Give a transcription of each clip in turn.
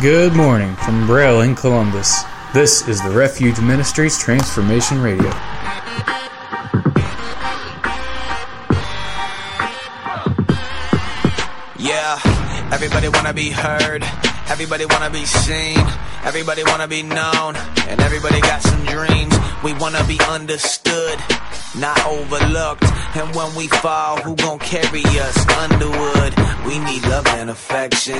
Good morning from Braille in Columbus. This is the Refuge Ministries Transformation Radio. Yeah, everybody wanna be heard, everybody wanna be seen, everybody wanna be known, and everybody got some dreams. We wanna be understood, not overlooked. And when we fall, who gon' carry us? Underwood. We need love and affection,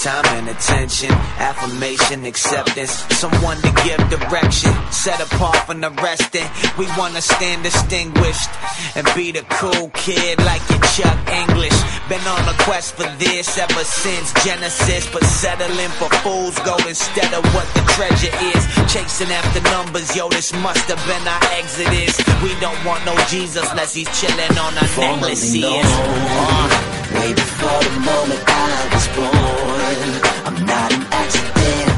time and attention, affirmation, acceptance, someone to give direction, set apart from the rest. And we wanna stand distinguished and be the cool kid like your Chuck Inglish. Been on a quest for this ever since Genesis, but settling for fool's gold instead of what the treasure is. Chasing after numbers, yo, this must have been our exodus. We don't want no Jesus unless he's chilling on our necklaces. Uh. Way before the moment I was born I'm not an accident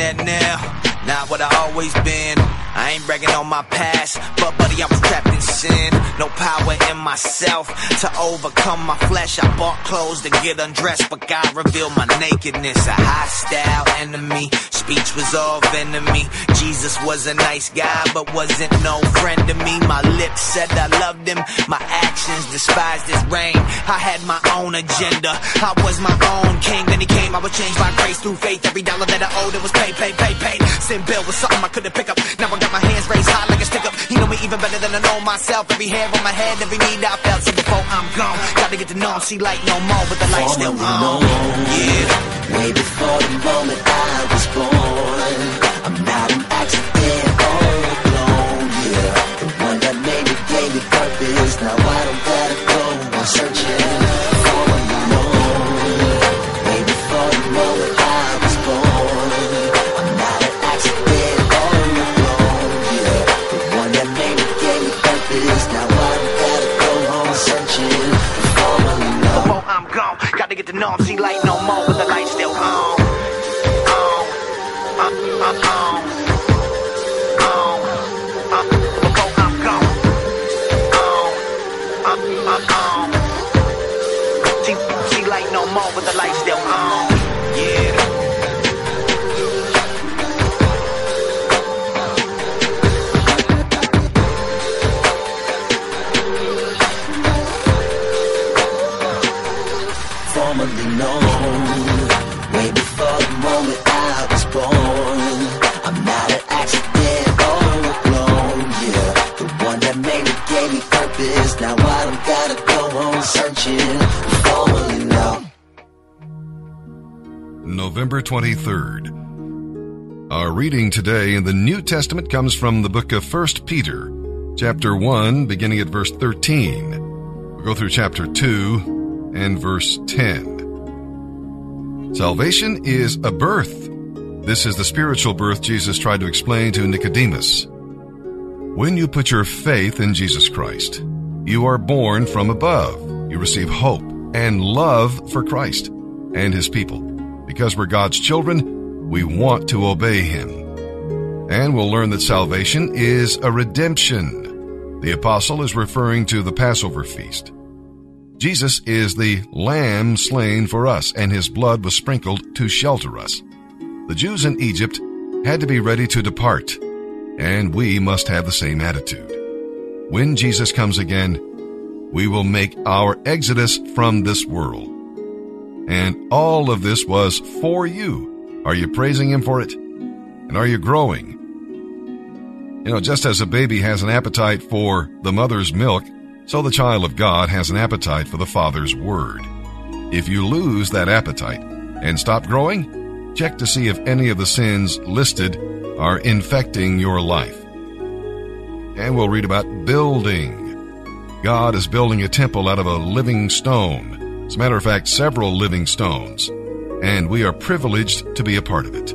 What you looking at now? Not what I always been. I ain't bragging on my past, but buddy, I was trapped in sin. No power in myself to overcome my flesh. I bought clothes to get undressed, but God revealed my nakedness. A hostile enemy. Speech was all enemy. Jesus was a nice guy, but wasn't no friend to me. My lips said I loved him. My actions despised his reign. I had my own agenda. I was my own king. Then he came. I was changed by grace through faith. Every dollar that I owed, it was paid, paid, paid, paid. Sin bill was something I couldn't pick up. Now I got my hands raised high like a stick up. He know me even better than I know myself. Every hair on my head, every need I felt. So before I'm gone, gotta get to know him. See light no more, but the light's still on. Yeah. Way before the moment I was born I'm not formerly known. Way before the moment I was born. I'm not an accident all alone, yeah. The one that made me gave me purpose. Now I don't gotta go on searching. Formerly known. November 23rd. Our reading today in the New Testament comes from the book of 1 Peter, chapter 1, beginning at verse 13. We'll go through chapter 2 and verse 10. Salvation is a birth. This is the spiritual birth Jesus tried to explain to Nicodemus. When you put your faith in Jesus Christ, you are born from above. You receive hope and love for Christ and his people. Because we're God's children, we want to obey him. And we'll learn that salvation is a redemption. The apostle is referring to the Passover feast. Jesus is the lamb slain for us, and his blood was sprinkled to shelter us. The Jews in Egypt had to be ready to depart, and we must have the same attitude. When Jesus comes again, we will make our exodus from this world. And all of this was for you. Are you praising Him for it? And are you growing? You know, just as a baby has an appetite for the mother's milk, so the child of God has an appetite for the Father's Word. If you lose that appetite and stop growing, check to see if any of the sins listed are infecting your life. And we'll read about building. God is building a temple out of a living stone. As a matter of fact, several living stones. And we are privileged to be a part of it.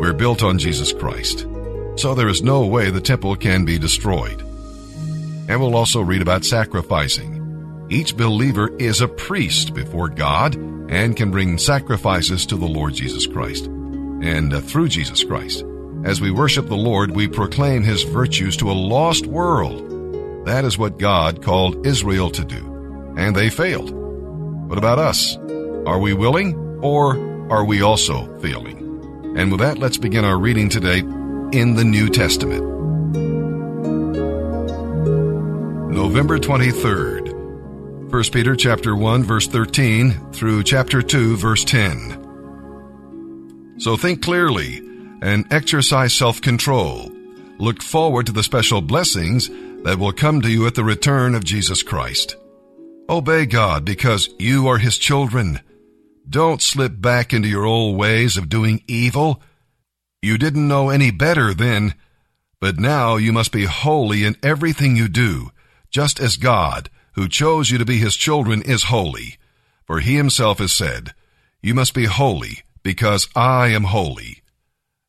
We're built on Jesus Christ. So there is no way the temple can be destroyed. And we'll also read about sacrificing. Each believer is a priest before God and can bring sacrifices to the Lord Jesus Christ and uh, through Jesus Christ. As we worship the Lord, we proclaim his virtues to a lost world. That is what God called Israel to do, and they failed. What about us? Are we willing or are we also failing? And with that, let's begin our reading today in the New Testament. November 23rd. 1 Peter chapter 1 verse 13 through chapter 2 verse 10. So think clearly and exercise self-control. Look forward to the special blessings that will come to you at the return of Jesus Christ. Obey God because you are His children. Don't slip back into your old ways of doing evil. You didn't know any better then, but now you must be holy in everything you do, just as God, who chose you to be his children, is holy. For he himself has said, You must be holy, because I am holy.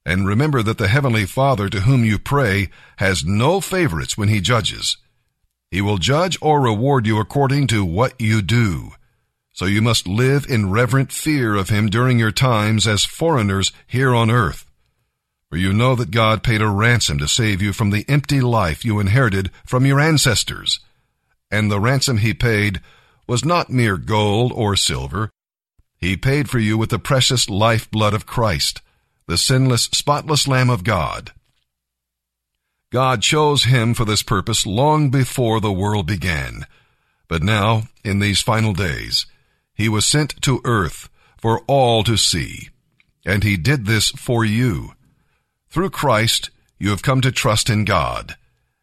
And remember that the heavenly Father to whom you pray has no favorites when he judges. He will judge or reward you according to what you do. So you must live in reverent fear of him during your times as foreigners here on earth. For you know that God paid a ransom to save you from the empty life you inherited from your ancestors and the ransom he paid was not mere gold or silver. He paid for you with the precious lifeblood of Christ, the sinless, spotless Lamb of God. God chose him for this purpose long before the world began. But now, in these final days, he was sent to earth for all to see. And he did this for you. Through Christ, you have come to trust in God.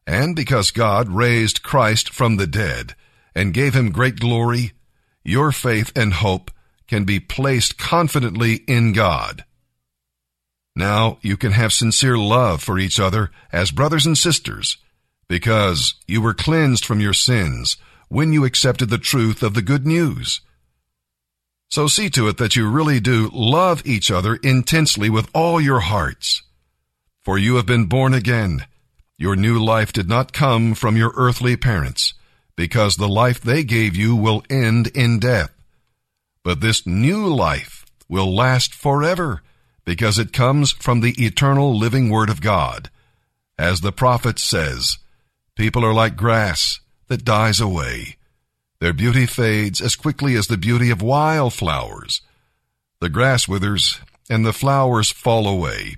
And because God raised Christ from the dead and gave him great glory, your faith and hope can be placed confidently in God. Now you can have sincere love for each other as brothers and sisters because you were cleansed from your sins when you accepted the truth of the good news. So see to it that you really do love each other intensely with all your hearts. For you have been born again your new life did not come from your earthly parents, because the life they gave you will end in death. But this new life will last forever, because it comes from the eternal living Word of God. As the prophet says, people are like grass that dies away. Their beauty fades as quickly as the beauty of wild flowers. The grass withers and the flowers fall away.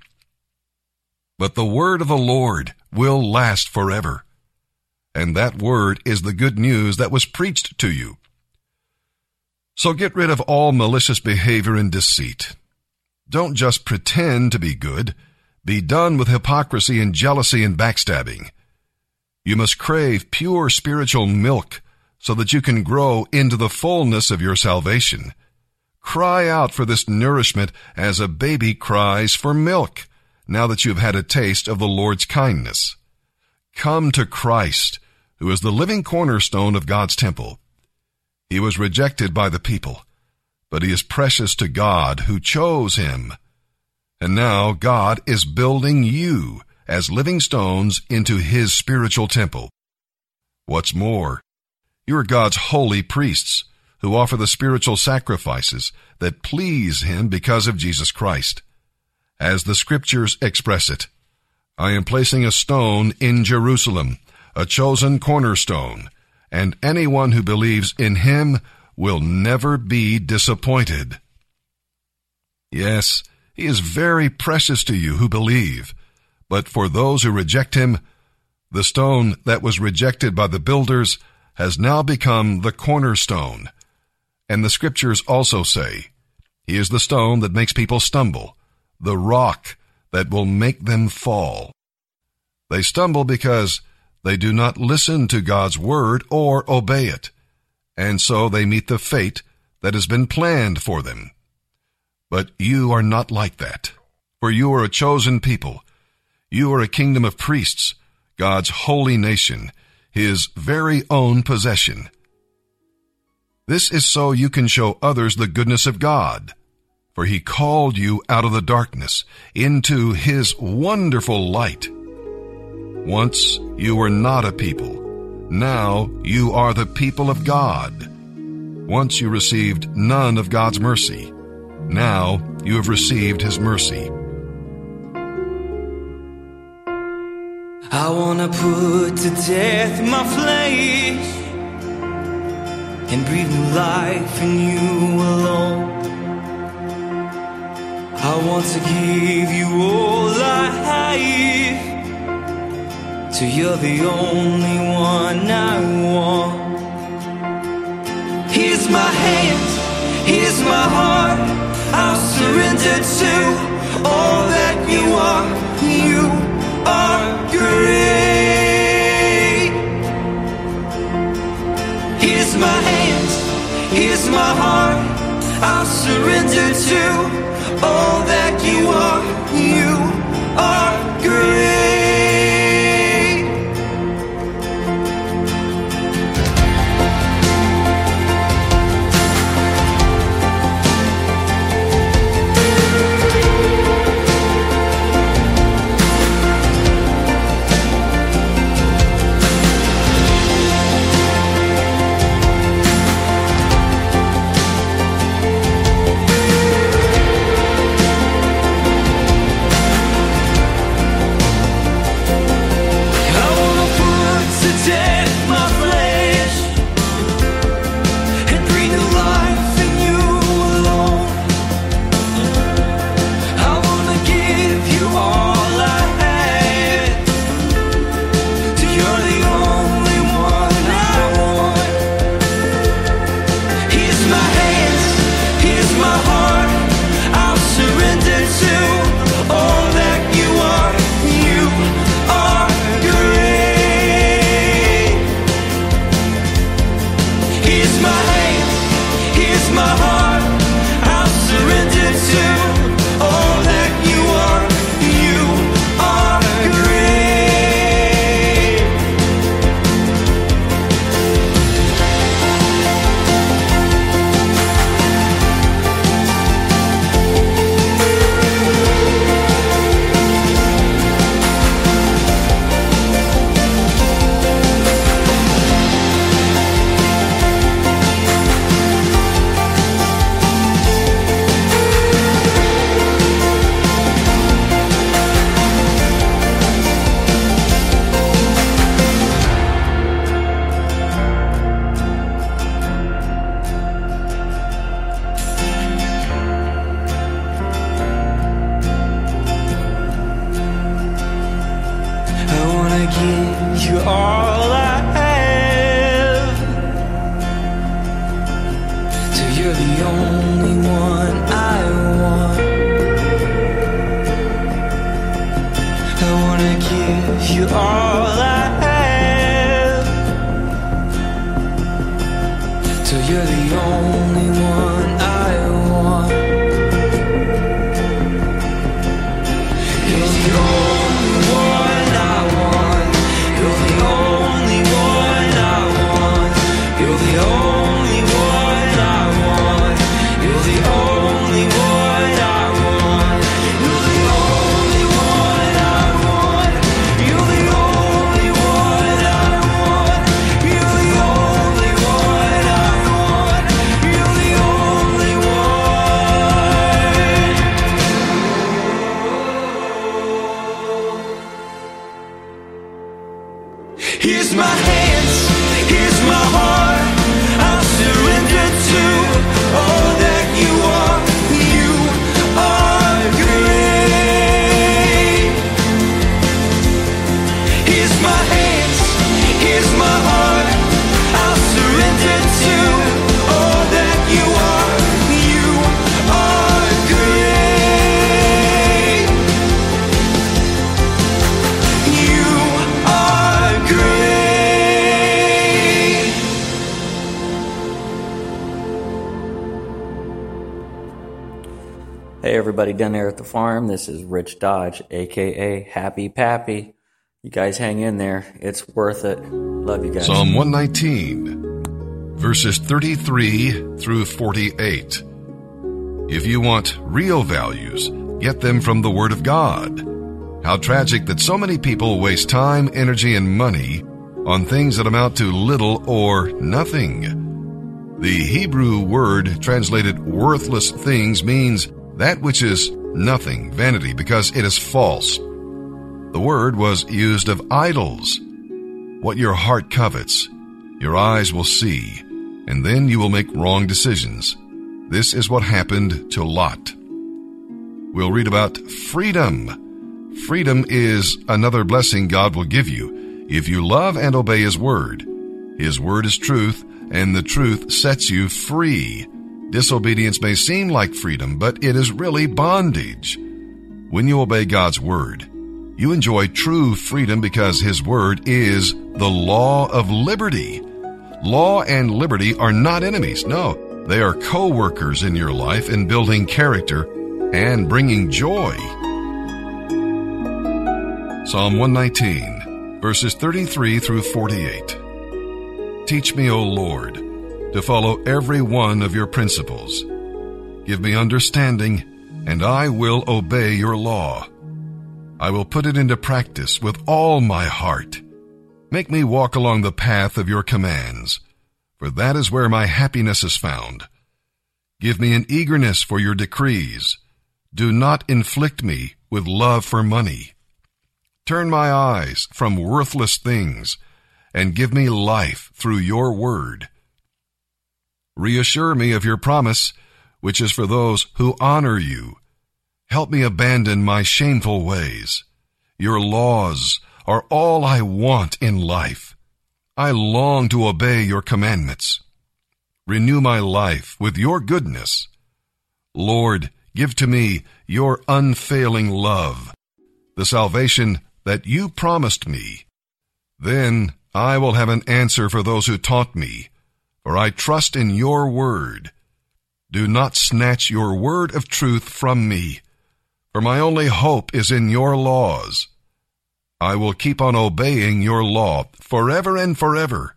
But the word of the Lord will last forever. And that word is the good news that was preached to you. So get rid of all malicious behavior and deceit. Don't just pretend to be good. Be done with hypocrisy and jealousy and backstabbing. You must crave pure spiritual milk so that you can grow into the fullness of your salvation. Cry out for this nourishment as a baby cries for milk now that you have had a taste of the Lord's kindness. Come to Christ, who is the living cornerstone of God's temple. He was rejected by the people, but he is precious to God who chose him. And now God is building you as living stones into his spiritual temple. What's more, you are God's holy priests who offer the spiritual sacrifices that please him because of Jesus Christ as the scriptures express it. I am placing a stone in Jerusalem, a chosen cornerstone, and anyone who believes in him will never be disappointed. Yes, he is very precious to you who believe, but for those who reject him, the stone that was rejected by the builders has now become the cornerstone. And the scriptures also say, He is the stone that makes people stumble, the rock that will make them fall. They stumble because they do not listen to God's word or obey it, and so they meet the fate that has been planned for them. But you are not like that, for you are a chosen people. You are a kingdom of priests, God's holy nation, his very own possession. This is so you can show others the goodness of God for he called you out of the darkness into his wonderful light. Once you were not a people, Now you are the people of God. Once you received none of God's mercy. Now you have received his mercy. I wanna put to death my flesh and breathe new life in you alone. I want to give you all I have, so you're the only one I want. Here's my hands, here's my heart. I'll surrender to all that you are. You are great. Here's my hands, here's my heart. I'll surrender to you are. Here's my hands, here's my heart. Everybody down there at the farm. This is Rich Dodge, aka Happy Pappy. You guys hang in there. It's worth it. Love you guys. Psalm 119, verses 33 through 48. If you want real values, get them from the Word of God. How tragic that so many people waste time, energy, and money on things that amount to little or nothing. The Hebrew word translated worthless things means that which is nothing, vanity, because it is false. The word was used of idols. What your heart covets, your eyes will see, and then you will make wrong decisions. This is what happened to Lot. We'll read about freedom. Freedom is another blessing God will give you if you love and obey His Word. His Word is truth, and the truth sets you free. Disobedience may seem like freedom, but it is really bondage. When you obey God's Word, you enjoy true freedom because His Word is the law of liberty. Law and liberty are not enemies. No, they are co-workers in your life in building character and bringing joy. Psalm 119, verses 33 through 48. Teach me, O Lord, to follow every one of your principles. Give me understanding, and I will obey your law. I will put it into practice with all my heart. Make me walk along the path of your commands, for that is where my happiness is found. Give me an eagerness for your decrees. Do not inflict me with love for money. Turn my eyes from worthless things and give me life through your word. Reassure me of your promise, which is for those who honor you. Help me abandon my shameful ways. Your laws are all I want in life. I long to obey your commandments. Renew my life with your goodness. Lord, give to me your unfailing love, the salvation that you promised me. Then I will have an answer for those who taunt me, for I trust in your word. Do not snatch your word of truth from me, for my only hope is in your laws. I will keep on obeying your law forever and forever.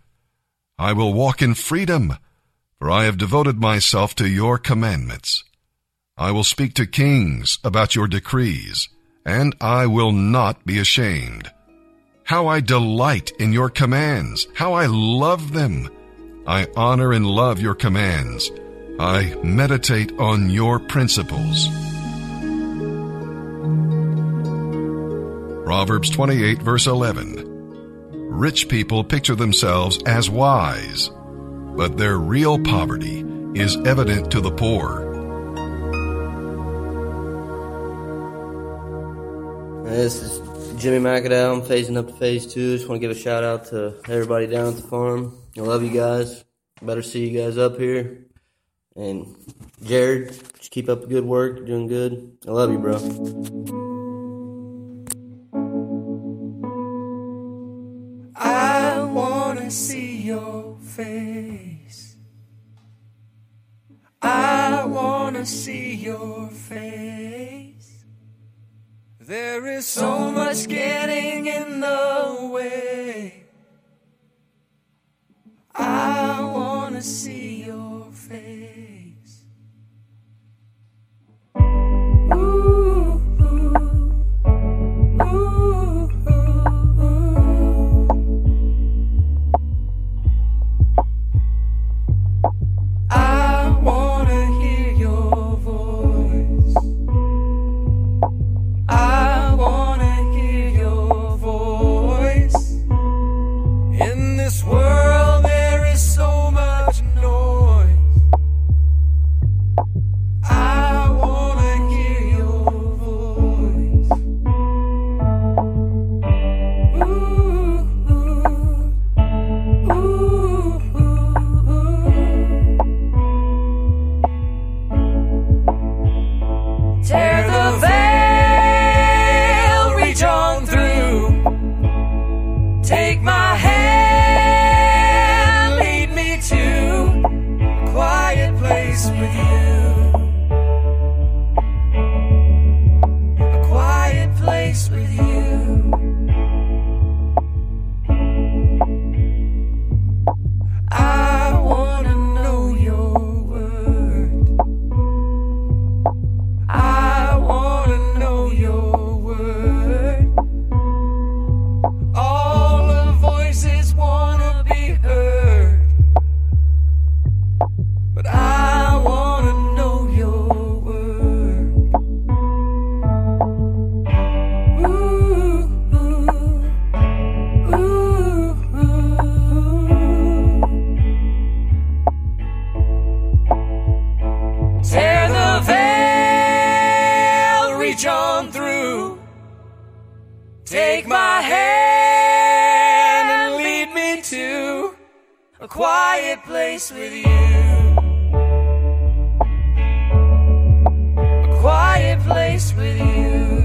I will walk in freedom, for I have devoted myself to your commandments. I will speak to kings about your decrees, and I will not be ashamed. How I delight in your commands! How I love them! I honor and love your commands. I meditate on your principles. Proverbs 28 verse 11. Rich people picture themselves as wise, but their real poverty is evident to the poor. This is Jimmy McAdow. I'm phasing up to phase two. Just want to give a shout out to everybody down at the farm. I love you guys. Better see you guys up here. And Jared, just keep up the good work. You're doing good. I love you, bro. See your face. I wanna see your face. There is so much getting in the way. I wanna see your face. Ooh, quiet place with you. A quiet place with you.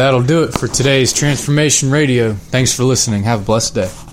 that'll do it for today's Transformation Radio. Thanks for listening. Have a blessed day.